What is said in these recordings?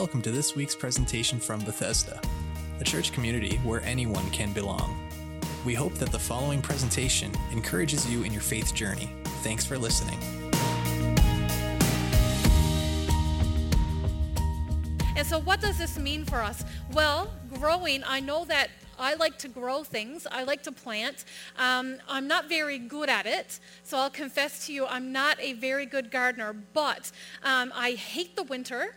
Welcome to this week's presentation from Bethesda, a church community where anyone can belong. We hope that the following presentation encourages you in your faith journey. Thanks for listening. And so, what does this mean for us? Well, growing, I know that I like to grow things. I like to plant. Um, I'm not very good at it, so I'll confess to you, I'm not a very good gardener, but um, I hate the winter.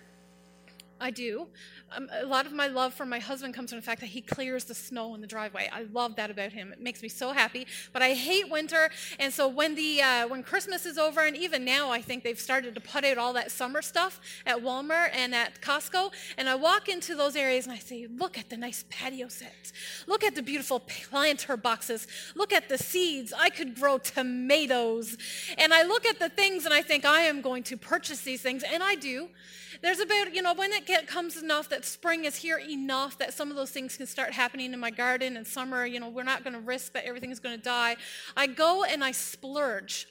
I do. Um, a lot of my love for my husband comes from the fact that he clears the snow in the driveway. I love that about him. It makes me so happy. But I hate winter, and so when the uh, when Christmas is over, and even now, I think they've started to put out all that summer stuff at Walmart and at Costco. And I walk into those areas and I say, "Look at the nice patio sets. Look at the beautiful planter boxes. Look at the seeds. I could grow tomatoes." And I look at the things and I think I am going to purchase these things, and I do. There's about, you know, when it get, comes enough that spring is here enough that some of those things can start happening in my garden and summer, you know, we're not going to risk that everything is going to die. I go and I splurge.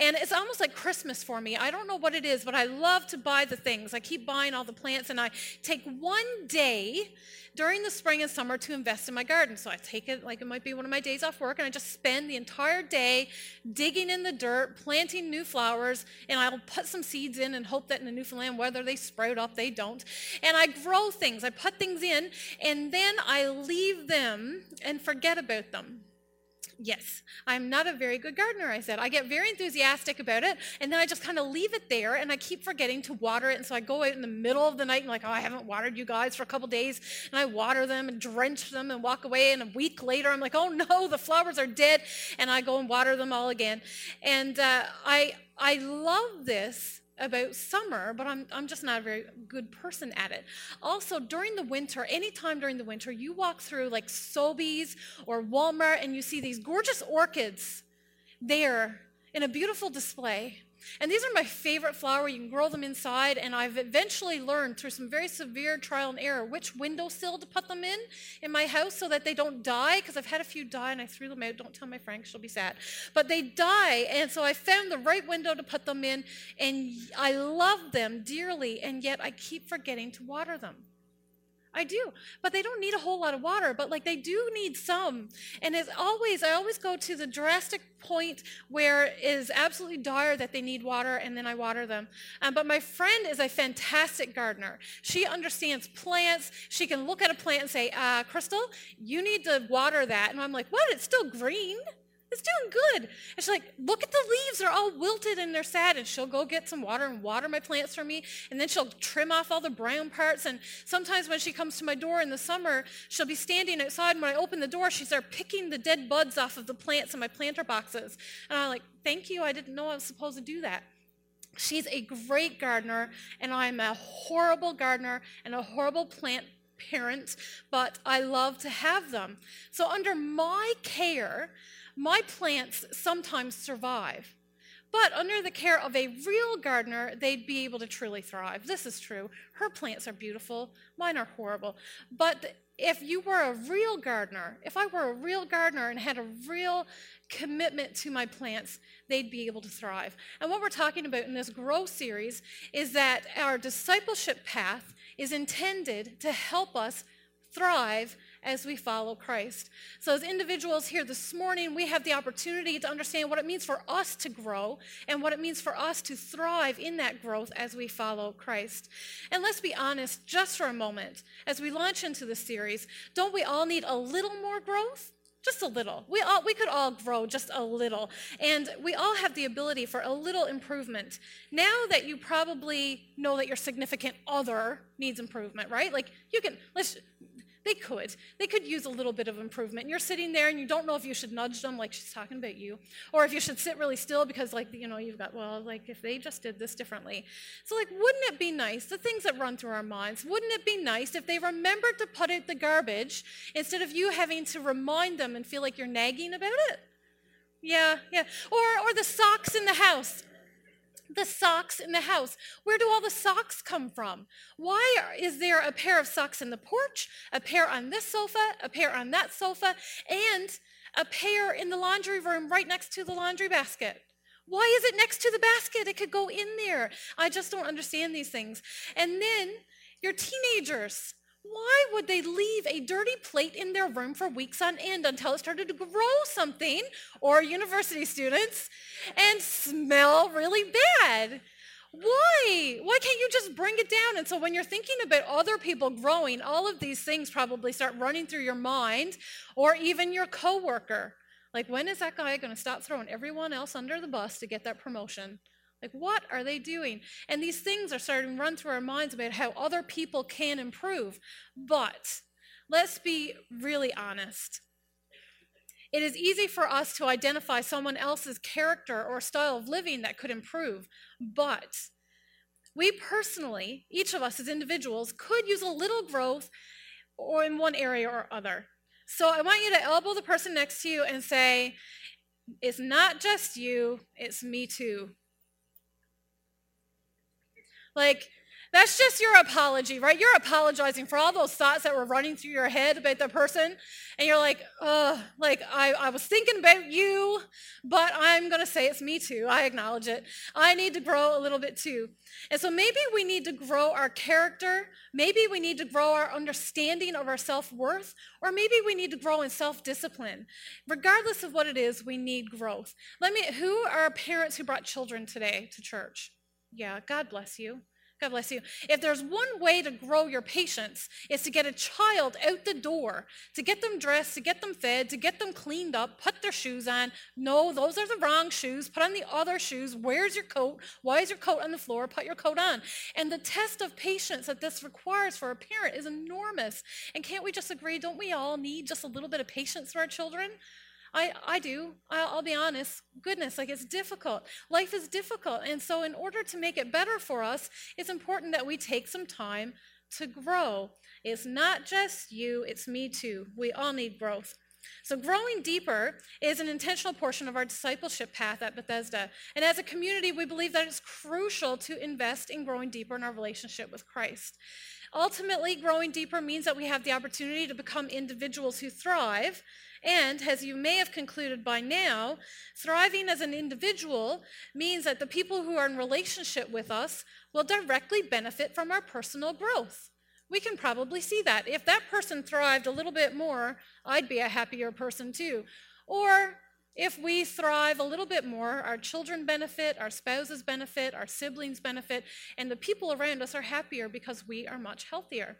And it's almost like Christmas for me. I don't know what it is, but I love to buy the things. I keep buying all the plants, and I take one day during the spring and summer to invest in my garden. So I take it like it might be one of my days off work, and I just spend the entire day digging in the dirt, planting new flowers, and I'll put some seeds in and hope that in the Newfoundland, whether they sprout up, they don't. And I grow things, I put things in, and then I leave them and forget about them. Yes, I'm not a very good gardener, I said. I get very enthusiastic about it, and then I just kind of leave it there, and I keep forgetting to water it. And so I go out in the middle of the night and, like, oh, I haven't watered you guys for a couple days. And I water them and drench them and walk away. And a week later, I'm like, oh no, the flowers are dead. And I go and water them all again. And uh, I, I love this about summer, but I'm, I'm just not a very good person at it. Also, during the winter, anytime during the winter, you walk through like Sobeys or Walmart and you see these gorgeous orchids there in a beautiful display. And these are my favorite flower. You can grow them inside, and I've eventually learned through some very severe trial and error which windowsill to put them in in my house so that they don't die, because I've had a few die and I threw them out. Don't tell my friend, she'll be sad. But they die, and so I found the right window to put them in, and I love them dearly, and yet I keep forgetting to water them. I do. But they don't need a whole lot of water, but like they do need some. And as always, I always go to the drastic point where it is absolutely dire that they need water, and then I water them. Um, but my friend is a fantastic gardener. She understands plants. She can look at a plant and say, uh, Crystal, you need to water that. And I'm like, what? It's still green. It's doing good. And she's like, look at the leaves. They're all wilted and they're sad. And she'll go get some water and water my plants for me. And then she'll trim off all the brown parts. And sometimes when she comes to my door in the summer, she'll be standing outside. And when I open the door, she's there picking the dead buds off of the plants in my planter boxes. And I'm like, thank you. I didn't know I was supposed to do that. She's a great gardener, and I'm a horrible gardener and a horrible plant parent, but I love to have them. So, under my care, my plants sometimes survive. But under the care of a real gardener, they'd be able to truly thrive. This is true. Her plants are beautiful, mine are horrible. But if you were a real gardener, if I were a real gardener and had a real commitment to my plants, they'd be able to thrive. And what we're talking about in this Grow series is that our discipleship path is intended to help us thrive as we follow Christ. So, as individuals here this morning, we have the opportunity to understand what it means for us to grow and what it means for us to thrive in that growth as we follow Christ. And let's be honest, just for a moment, as we launch into this series, don't we all need a little more growth? just a little. We all we could all grow just a little. And we all have the ability for a little improvement. Now that you probably know that your significant other needs improvement, right? Like you can let's they could. They could use a little bit of improvement. You're sitting there and you don't know if you should nudge them like she's talking about you, or if you should sit really still because, like, you know, you've got, well, like, if they just did this differently. So, like, wouldn't it be nice, the things that run through our minds, wouldn't it be nice if they remembered to put out the garbage instead of you having to remind them and feel like you're nagging about it? Yeah, yeah. Or, or the socks in the house the socks in the house. Where do all the socks come from? Why is there a pair of socks in the porch, a pair on this sofa, a pair on that sofa, and a pair in the laundry room right next to the laundry basket? Why is it next to the basket? It could go in there. I just don't understand these things. And then Your teenagers, why would they leave a dirty plate in their room for weeks on end until it started to grow something, or university students, and smell really bad? Why? Why can't you just bring it down? And so when you're thinking about other people growing, all of these things probably start running through your mind, or even your coworker. Like, when is that guy going to stop throwing everyone else under the bus to get that promotion? Like, what are they doing? And these things are starting to run through our minds about how other people can improve. But let's be really honest. It is easy for us to identify someone else's character or style of living that could improve, but we personally, each of us as individuals, could use a little growth or in one area or other. So I want you to elbow the person next to you and say, It's not just you, it's me too. Like, that's just your apology, right? You're apologizing for all those thoughts that were running through your head about the person. And you're like, oh, like I, I was thinking about you, but I'm going to say it's me too. I acknowledge it. I need to grow a little bit too. And so maybe we need to grow our character. Maybe we need to grow our understanding of our self worth. Or maybe we need to grow in self discipline. Regardless of what it is, we need growth. Let me, who are parents who brought children today to church? Yeah, God bless you. God bless you. If there's one way to grow your patience, is to get a child out the door, to get them dressed, to get them fed, to get them cleaned up, put their shoes on. No, those are the wrong shoes. Put on the other shoes. Where's your coat? Why is your coat on the floor? Put your coat on. And the test of patience that this requires for a parent is enormous. And can't we just agree? Don't we all need just a little bit of patience for our children? I, I do. I'll, I'll, be honest. Goodness, like it's difficult. Life is difficult. And so, in order to make it better for us, it's important that we take some time to grow. It's not just you, it's me too. We all need growth. So, growing deeper is an intentional portion of our discipleship path at Bethesda. And as a community, we believe that it's crucial to invest in growing deeper in our relationship with Christ. Ultimately, growing deeper means that we have the opportunity to become individuals who thrive and as you may have concluded by now, thriving as an individual means that the people who are in relationship with us will directly benefit from our personal growth. We can probably see that. If that person thrived a little bit more, I'd be a happier person too. Or if we thrive a little bit more, our children benefit, our spouses benefit, our siblings benefit, and the people around us are happier because we are much healthier.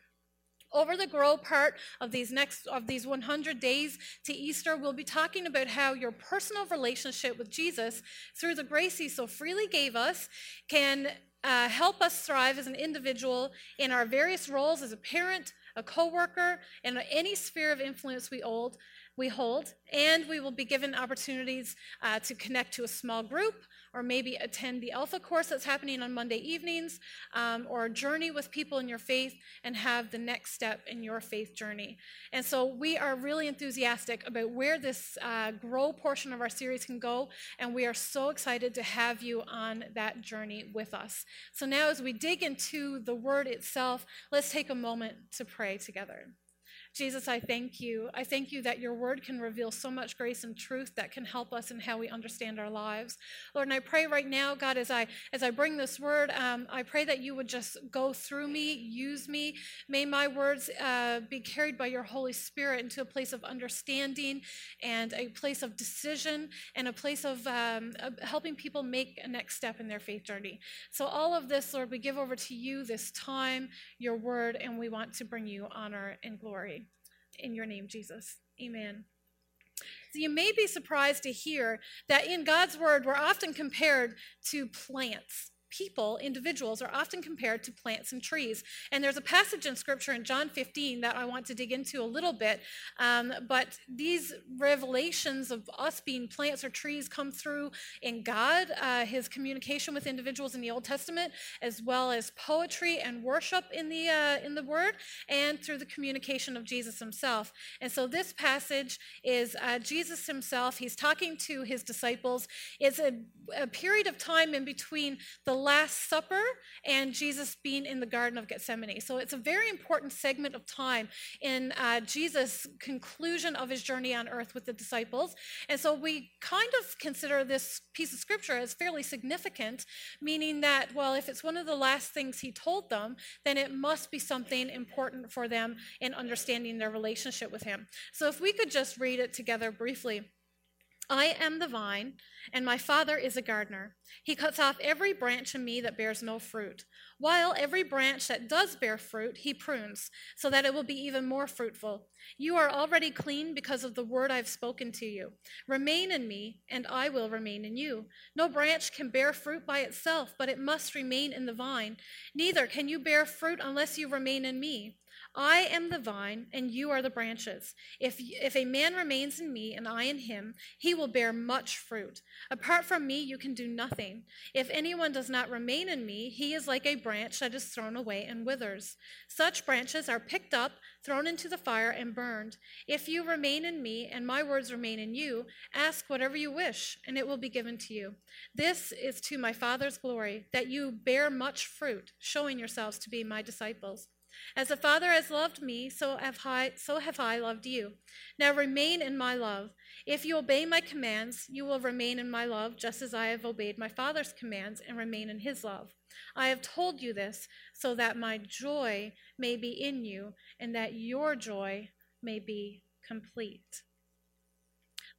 Over the grow part of these next of these 100 days to Easter, we'll be talking about how your personal relationship with Jesus, through the grace He so freely gave us, can uh, help us thrive as an individual in our various roles as a parent, a coworker, and any sphere of influence we hold. We hold, and we will be given opportunities uh, to connect to a small group, or maybe attend the Alpha course that's happening on Monday evenings, um, or journey with people in your faith and have the next step in your faith journey. And so we are really enthusiastic about where this uh, grow portion of our series can go, and we are so excited to have you on that journey with us. So now, as we dig into the word itself, let's take a moment to pray together. Jesus, I thank you. I thank you that your word can reveal so much grace and truth that can help us in how we understand our lives. Lord, and I pray right now, God, as I as I bring this word, um, I pray that you would just go through me, use me. May my words uh, be carried by your Holy Spirit into a place of understanding and a place of decision and a place of um, helping people make a next step in their faith journey. So all of this, Lord, we give over to you this time, your word, and we want to bring you honor and glory in your name, Jesus. Amen. So you may be surprised to hear that in God's word, we're often compared to plants people, individuals, are often compared to plants and trees. And there's a passage in Scripture in John 15 that I want to dig into a little bit. Um, but these revelations of us being plants or trees come through in God, uh, His communication with individuals in the Old Testament, as well as poetry and worship in the uh, in the Word, and through the communication of Jesus Himself. And so this passage is uh, Jesus Himself. He's talking to His disciples. It's a, a period of time in between the Last Supper and Jesus being in the Garden of Gethsemane. So it's a very important segment of time in uh, Jesus' conclusion of his journey on earth with the disciples. And so we kind of consider this piece of scripture as fairly significant, meaning that, well, if it's one of the last things he told them, then it must be something important for them in understanding their relationship with him. So if we could just read it together briefly. I am the vine, and my Father is a gardener. He cuts off every branch in me that bears no fruit, while every branch that does bear fruit, he prunes, so that it will be even more fruitful. You are already clean because of the word I've spoken to you. Remain in me, and I will remain in you. No branch can bear fruit by itself, but it must remain in the vine. Neither can you bear fruit unless you remain in me. I am the vine, and you are the branches. If, if a man remains in me and I in him, he will bear much fruit. Apart from me, you can do nothing. If anyone does not remain in me, he is like a branch that is thrown away and withers. Such branches are picked up, thrown into the fire, and burned. If you remain in me, and my words remain in you, ask whatever you wish, and it will be given to you. This is to my Father's glory, that you bear much fruit, showing yourselves to be my disciples. As the Father has loved me, so have I, so have I loved you. Now remain in my love. If you obey my commands, you will remain in my love, just as I have obeyed my Father's commands and remain in his love. I have told you this so that my joy may be in you and that your joy may be complete.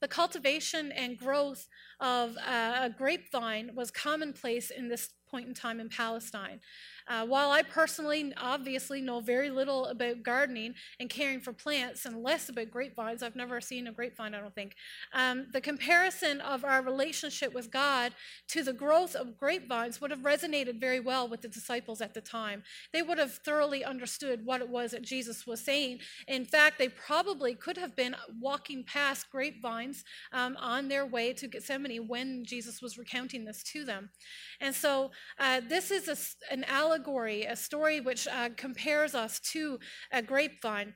The cultivation and growth of uh, a grapevine was commonplace in this point in time in Palestine. Uh, while I personally obviously know very little about gardening and caring for plants and less about grapevines, I've never seen a grapevine, I don't think. Um, the comparison of our relationship with God to the growth of grapevines would have resonated very well with the disciples at the time. They would have thoroughly understood what it was that Jesus was saying. In fact, they probably could have been walking past grapevines um, on their way to Gethsemane when Jesus was recounting this to them. And so uh, this is a, an allegory a story which uh, compares us to a grapevine.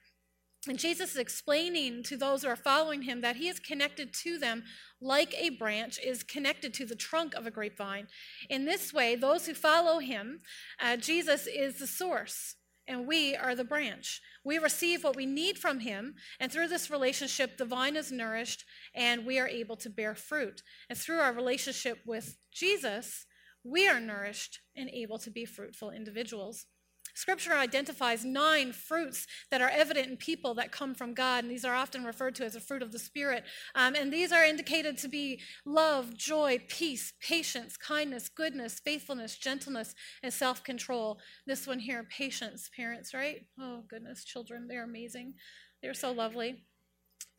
And Jesus is explaining to those who are following him that he is connected to them like a branch is connected to the trunk of a grapevine. In this way, those who follow him, uh, Jesus is the source, and we are the branch. We receive what we need from him, and through this relationship, the vine is nourished, and we are able to bear fruit. And through our relationship with Jesus, we are nourished and able to be fruitful individuals. Scripture identifies nine fruits that are evident in people that come from God, and these are often referred to as a fruit of the Spirit. Um, and these are indicated to be love, joy, peace, patience, kindness, goodness, faithfulness, gentleness, and self control. This one here, patience, parents, right? Oh, goodness, children, they're amazing. They're so lovely.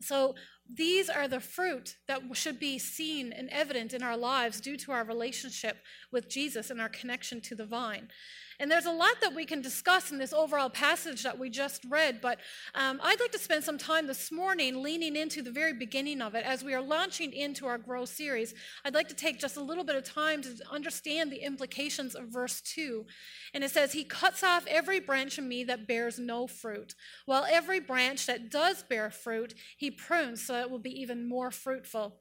So, these are the fruit that should be seen and evident in our lives due to our relationship with Jesus and our connection to the vine. And there's a lot that we can discuss in this overall passage that we just read, but um, I'd like to spend some time this morning leaning into the very beginning of it as we are launching into our Grow series. I'd like to take just a little bit of time to understand the implications of verse 2. And it says, He cuts off every branch in me that bears no fruit, while every branch that does bear fruit, He prunes so it will be even more fruitful.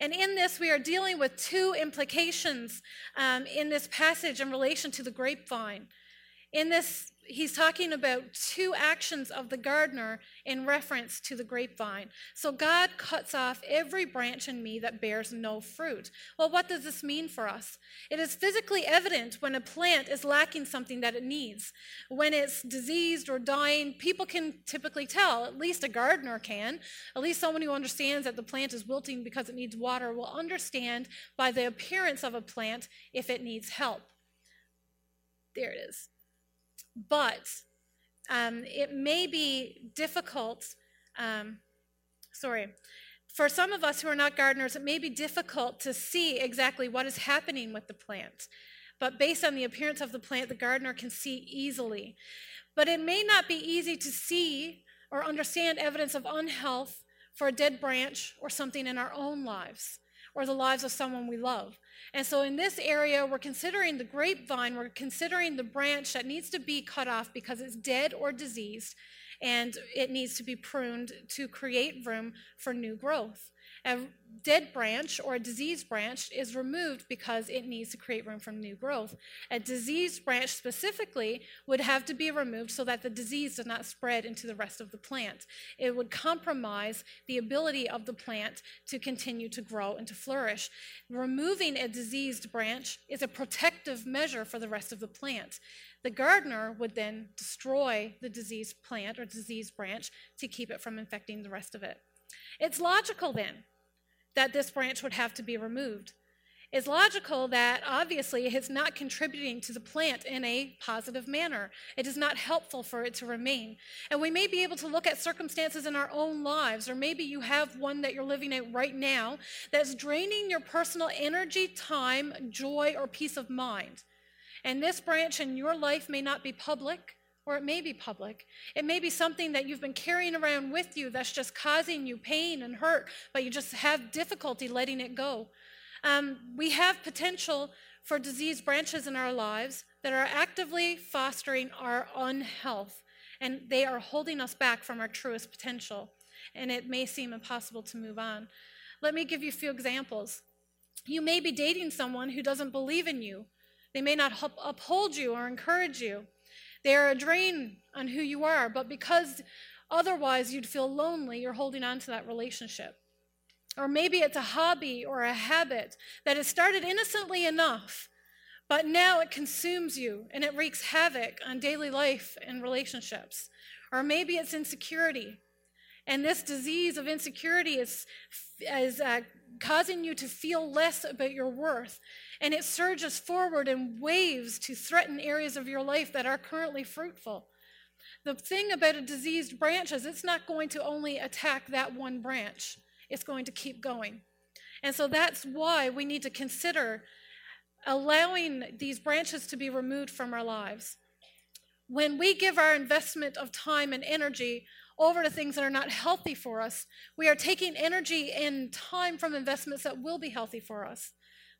And in this, we are dealing with two implications um, in this passage in relation to the grapevine. In this he's talking about two actions of the gardener in reference to the grapevine. So God cuts off every branch in me that bears no fruit. Well, what does this mean for us? It is physically evident when a plant is lacking something that it needs. When it's diseased or dying, people can typically tell, at least a gardener can, at least someone who understands that the plant is wilting because it needs water will understand by the appearance of a plant if it needs help. There it is but um, it may be difficult. Um, sorry. For some of us who are not gardeners, it may be difficult to see exactly what is happening with the plant. But based on the appearance of the plant, the gardener can see easily. But it may not be easy to see or understand evidence of unhealth for a dead branch or something in our own lives or the lives of someone we love. And so in this area, we're considering the grapevine, we're considering the branch that needs to be cut off because it's dead or diseased, and it needs to be pruned to create room for new growth. A dead branch or a diseased branch is removed because it needs to create room for new growth. A diseased branch specifically would have to be removed so that the disease does not spread into the rest of the plant. It would compromise the ability of the plant to continue to grow and to flourish. Removing a diseased branch is a protective measure for the rest of the plant. The gardener would then destroy the diseased plant or diseased branch to keep it from infecting the rest of it. It's logical then that this branch would have to be removed. It's logical that obviously it's not contributing to the plant in a positive manner. It is not helpful for it to remain. And we may be able to look at circumstances in our own lives, or maybe you have one that you're living in right now that's draining your personal energy, time, joy, or peace of mind. And this branch in your life may not be public, or it may be public. It may be something that you've been carrying around with you that's just causing you pain and hurt, but you just have difficulty letting it go. Um, we have potential for disease branches in our lives that are actively fostering our unhealth, and they are holding us back from our truest potential. And it may seem impossible to move on. Let me give you a few examples. You may be dating someone who doesn't believe in you. They may not uphold you or encourage you. They are a drain on who you are, but because otherwise you'd feel lonely, you're holding on to that relationship. Or maybe it's a hobby or a habit that has started innocently enough, but now it consumes you and it wreaks havoc on daily life and relationships. Or maybe it's insecurity. And this disease of insecurity is, is uh, causing you to feel less about your worth and it surges forward in waves to threaten areas of your life that are currently fruitful. The thing about a diseased branch is it's not going to only attack that one branch, it's going to keep going. And so that's why we need to consider allowing these branches to be removed from our lives. When we give our investment of time and energy over to things that are not healthy for us, we are taking energy and time from investments that will be healthy for us.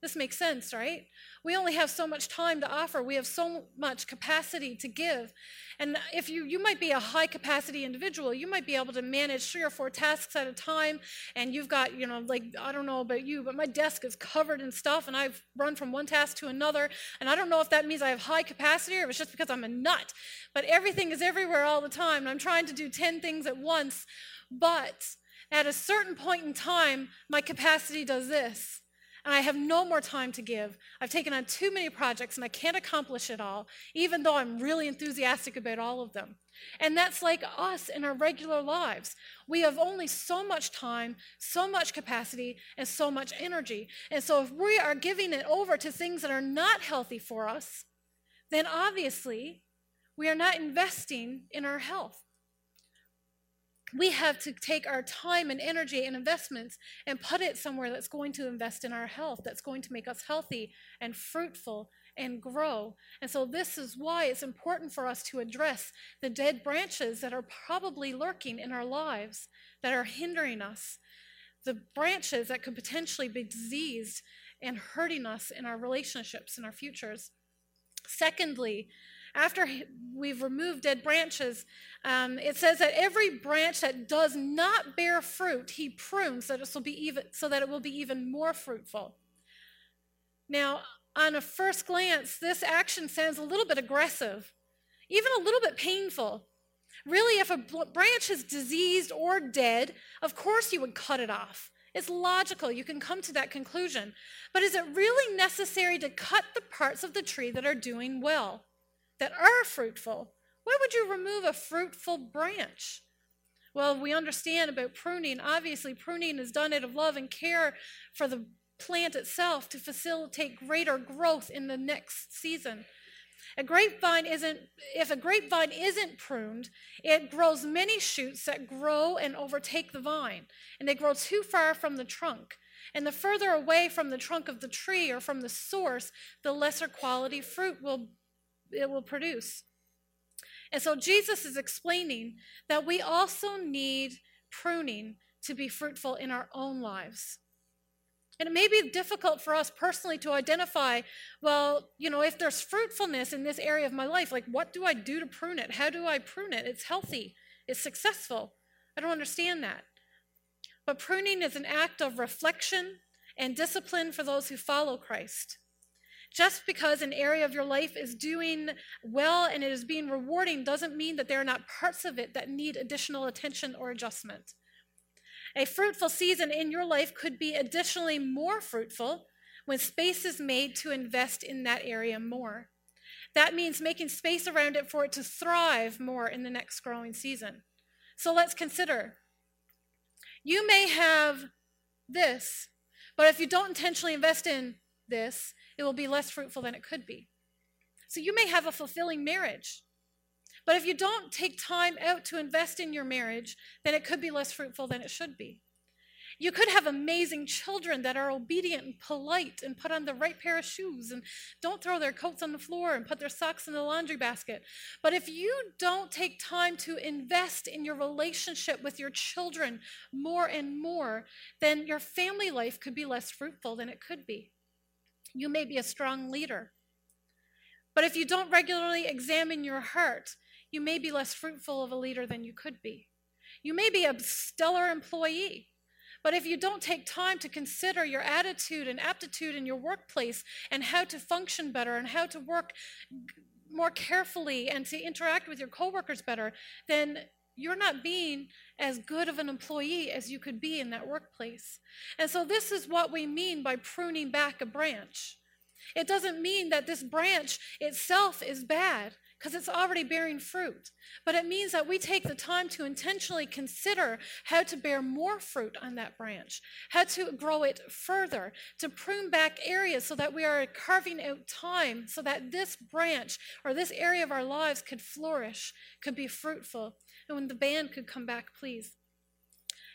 This makes sense, right? We only have so much time to offer. We have so much capacity to give. And if you you might be a high capacity individual, you might be able to manage three or four tasks at a time and you've got, you know, like I don't know about you, but my desk is covered in stuff and I've run from one task to another and I don't know if that means I have high capacity or if it's just because I'm a nut. But everything is everywhere all the time and I'm trying to do 10 things at once. But at a certain point in time, my capacity does this and I have no more time to give. I've taken on too many projects and I can't accomplish it all, even though I'm really enthusiastic about all of them. And that's like us in our regular lives. We have only so much time, so much capacity, and so much energy. And so if we are giving it over to things that are not healthy for us, then obviously we are not investing in our health we have to take our time and energy and investments and put it somewhere that's going to invest in our health, that's going to make us healthy and fruitful and grow. And so, this is why it's important for us to address the dead branches that are probably lurking in our lives that are hindering us, the branches that could potentially be diseased and hurting us in our relationships and our futures. Secondly, after we've removed dead branches, um, it says that every branch that does not bear fruit, he prunes so that, it will be even, so that it will be even more fruitful. Now, on a first glance, this action sounds a little bit aggressive, even a little bit painful. Really, if a branch is diseased or dead, of course you would cut it off. It's logical. You can come to that conclusion. But is it really necessary to cut the parts of the tree that are doing well? That are fruitful. Why would you remove a fruitful branch? Well, we understand about pruning. Obviously, pruning is done out of love and care for the plant itself to facilitate greater growth in the next season. A grapevine isn't, if a grapevine isn't pruned, it grows many shoots that grow and overtake the vine, and they grow too far from the trunk. And the further away from the trunk of the tree or from the source, the lesser quality fruit will it will produce. And so Jesus is explaining that we also need pruning to be fruitful in our own lives. And it may be difficult for us personally to identify, well, you know, if there's fruitfulness in this area of my life, like what do I do to prune it? How do I prune it? It's healthy, it's successful. I don't understand that. but pruning is an act of reflection and discipline for those who follow Christ. Just because an area of your life is doing well and it is being rewarding doesn't mean that there are not parts of it that need additional attention or adjustment. A fruitful season in your life could be additionally more fruitful when space is made to invest in that area more. That means making space around it for it to thrive more in the next growing season. So let's consider. You may have this, but if you don't intentionally invest in this, it will be less fruitful than it could be. So you may have a fulfilling marriage, but if you don't take time out to invest in your marriage, then it could be less fruitful than it should be. You could have amazing children that are obedient and polite and put on the right pair of shoes and don't throw their coats on the floor and put their socks in the laundry basket. But if you don't take time to invest in your relationship with your children more and more, then your family life could be less fruitful than it could be. You may be a strong leader. But if you don't regularly examine your heart, you may be less fruitful of a leader than you could be. You may be a stellar employee, but if you don't take time to consider your attitude and aptitude in your workplace and how to function better and how to work more carefully and to interact with your coworkers better, then you're not being as good of an employee as you could be in that workplace. And so, this is what we mean by pruning back a branch. It doesn't mean that this branch itself is bad because it's already bearing fruit. But it means that we take the time to intentionally consider how to bear more fruit on that branch, how to grow it further, to prune back areas so that we are carving out time so that this branch or this area of our lives could flourish, could be fruitful. And when the band could come back, please.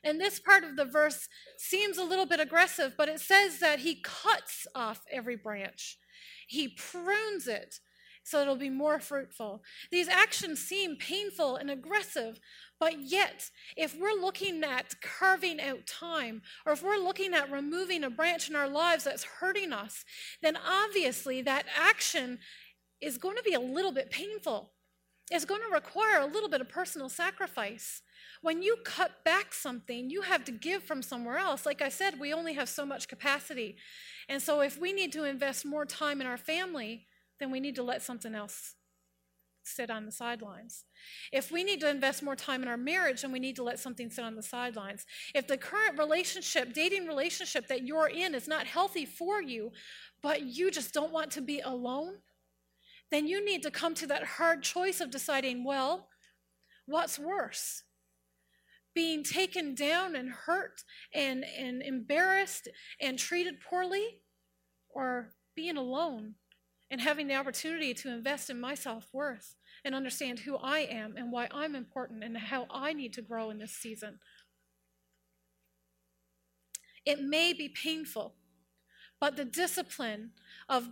And this part of the verse seems a little bit aggressive, but it says that he cuts off every branch. He prunes it so it'll be more fruitful. These actions seem painful and aggressive, but yet, if we're looking at carving out time, or if we're looking at removing a branch in our lives that's hurting us, then obviously that action is going to be a little bit painful. It's going to require a little bit of personal sacrifice. When you cut back something, you have to give from somewhere else. Like I said, we only have so much capacity. And so, if we need to invest more time in our family, then we need to let something else sit on the sidelines. If we need to invest more time in our marriage, then we need to let something sit on the sidelines. If the current relationship, dating relationship that you're in is not healthy for you, but you just don't want to be alone, then you need to come to that hard choice of deciding, well, what's worse? Being taken down and hurt and, and embarrassed and treated poorly, or being alone and having the opportunity to invest in my self worth and understand who I am and why I'm important and how I need to grow in this season. It may be painful, but the discipline of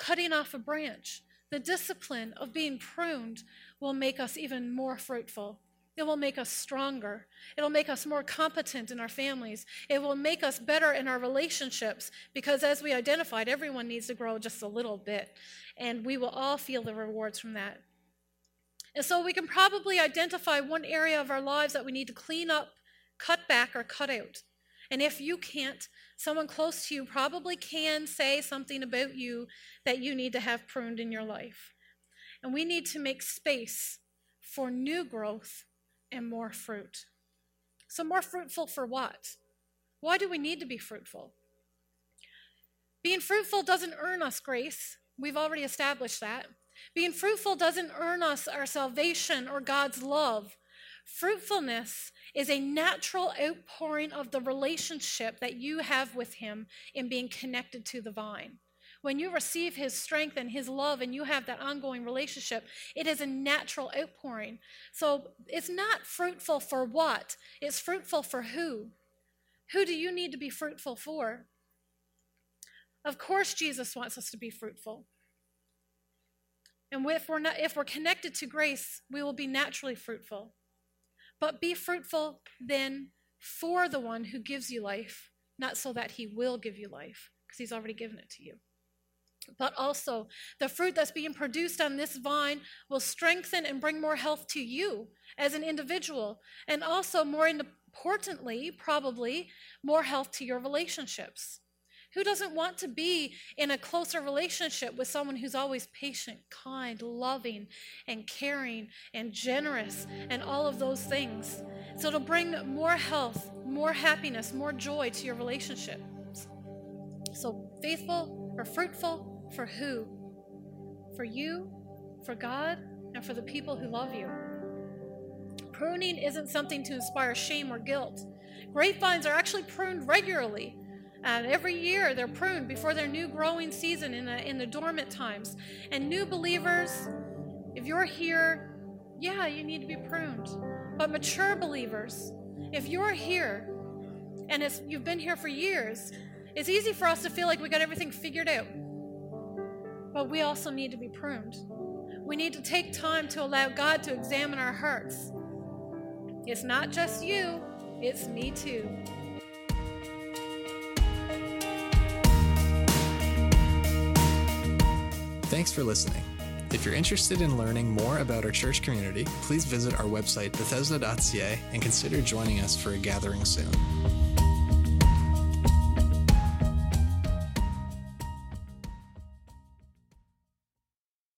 cutting off a branch, the discipline of being pruned will make us even more fruitful it will make us stronger. It'll make us more competent in our families. It will make us better in our relationships because, as we identified, everyone needs to grow just a little bit, and we will all feel the rewards from that. And so, we can probably identify one area of our lives that we need to clean up, cut back, or cut out. And if you can't, someone close to you probably can say something about you that you need to have pruned in your life. And we need to make space for new growth and more fruit. So, more fruitful for what? Why do we need to be fruitful? Being fruitful doesn't earn us grace. We've already established that. Being fruitful doesn't earn us our salvation or God's love. Fruitfulness is a natural outpouring of the relationship that you have with Him in being connected to the vine. When you receive His strength and His love and you have that ongoing relationship, it is a natural outpouring. So it's not fruitful for what? It's fruitful for who? Who do you need to be fruitful for? Of course, Jesus wants us to be fruitful. And if we're, not, if we're connected to grace, we will be naturally fruitful. But be fruitful then for the one who gives you life, not so that he will give you life, because he's already given it to you but also the fruit that's being produced on this vine will strengthen and bring more health to you as an individual and also more importantly, probably more health to your relationships. Who doesn't want to be in a closer relationship with someone who's always patient, kind, loving, and caring, and generous, and all of those things? So it'll bring more health, more happiness, more joy to your relationship. So faithful or fruitful for who? For you, for God, and for the people who love you. Pruning isn't something to inspire shame or guilt. Grapevines are actually pruned regularly. Every year they're pruned before their new growing season in the, in the dormant times. And new believers, if you're here, yeah, you need to be pruned. But mature believers, if you're here and you've been here for years, it's easy for us to feel like we got everything figured out. But we also need to be pruned. We need to take time to allow God to examine our hearts. It's not just you, it's me too. Thanks for listening. If you're interested in learning more about our church community, please visit our website, bethesda.ca, and consider joining us for a gathering soon.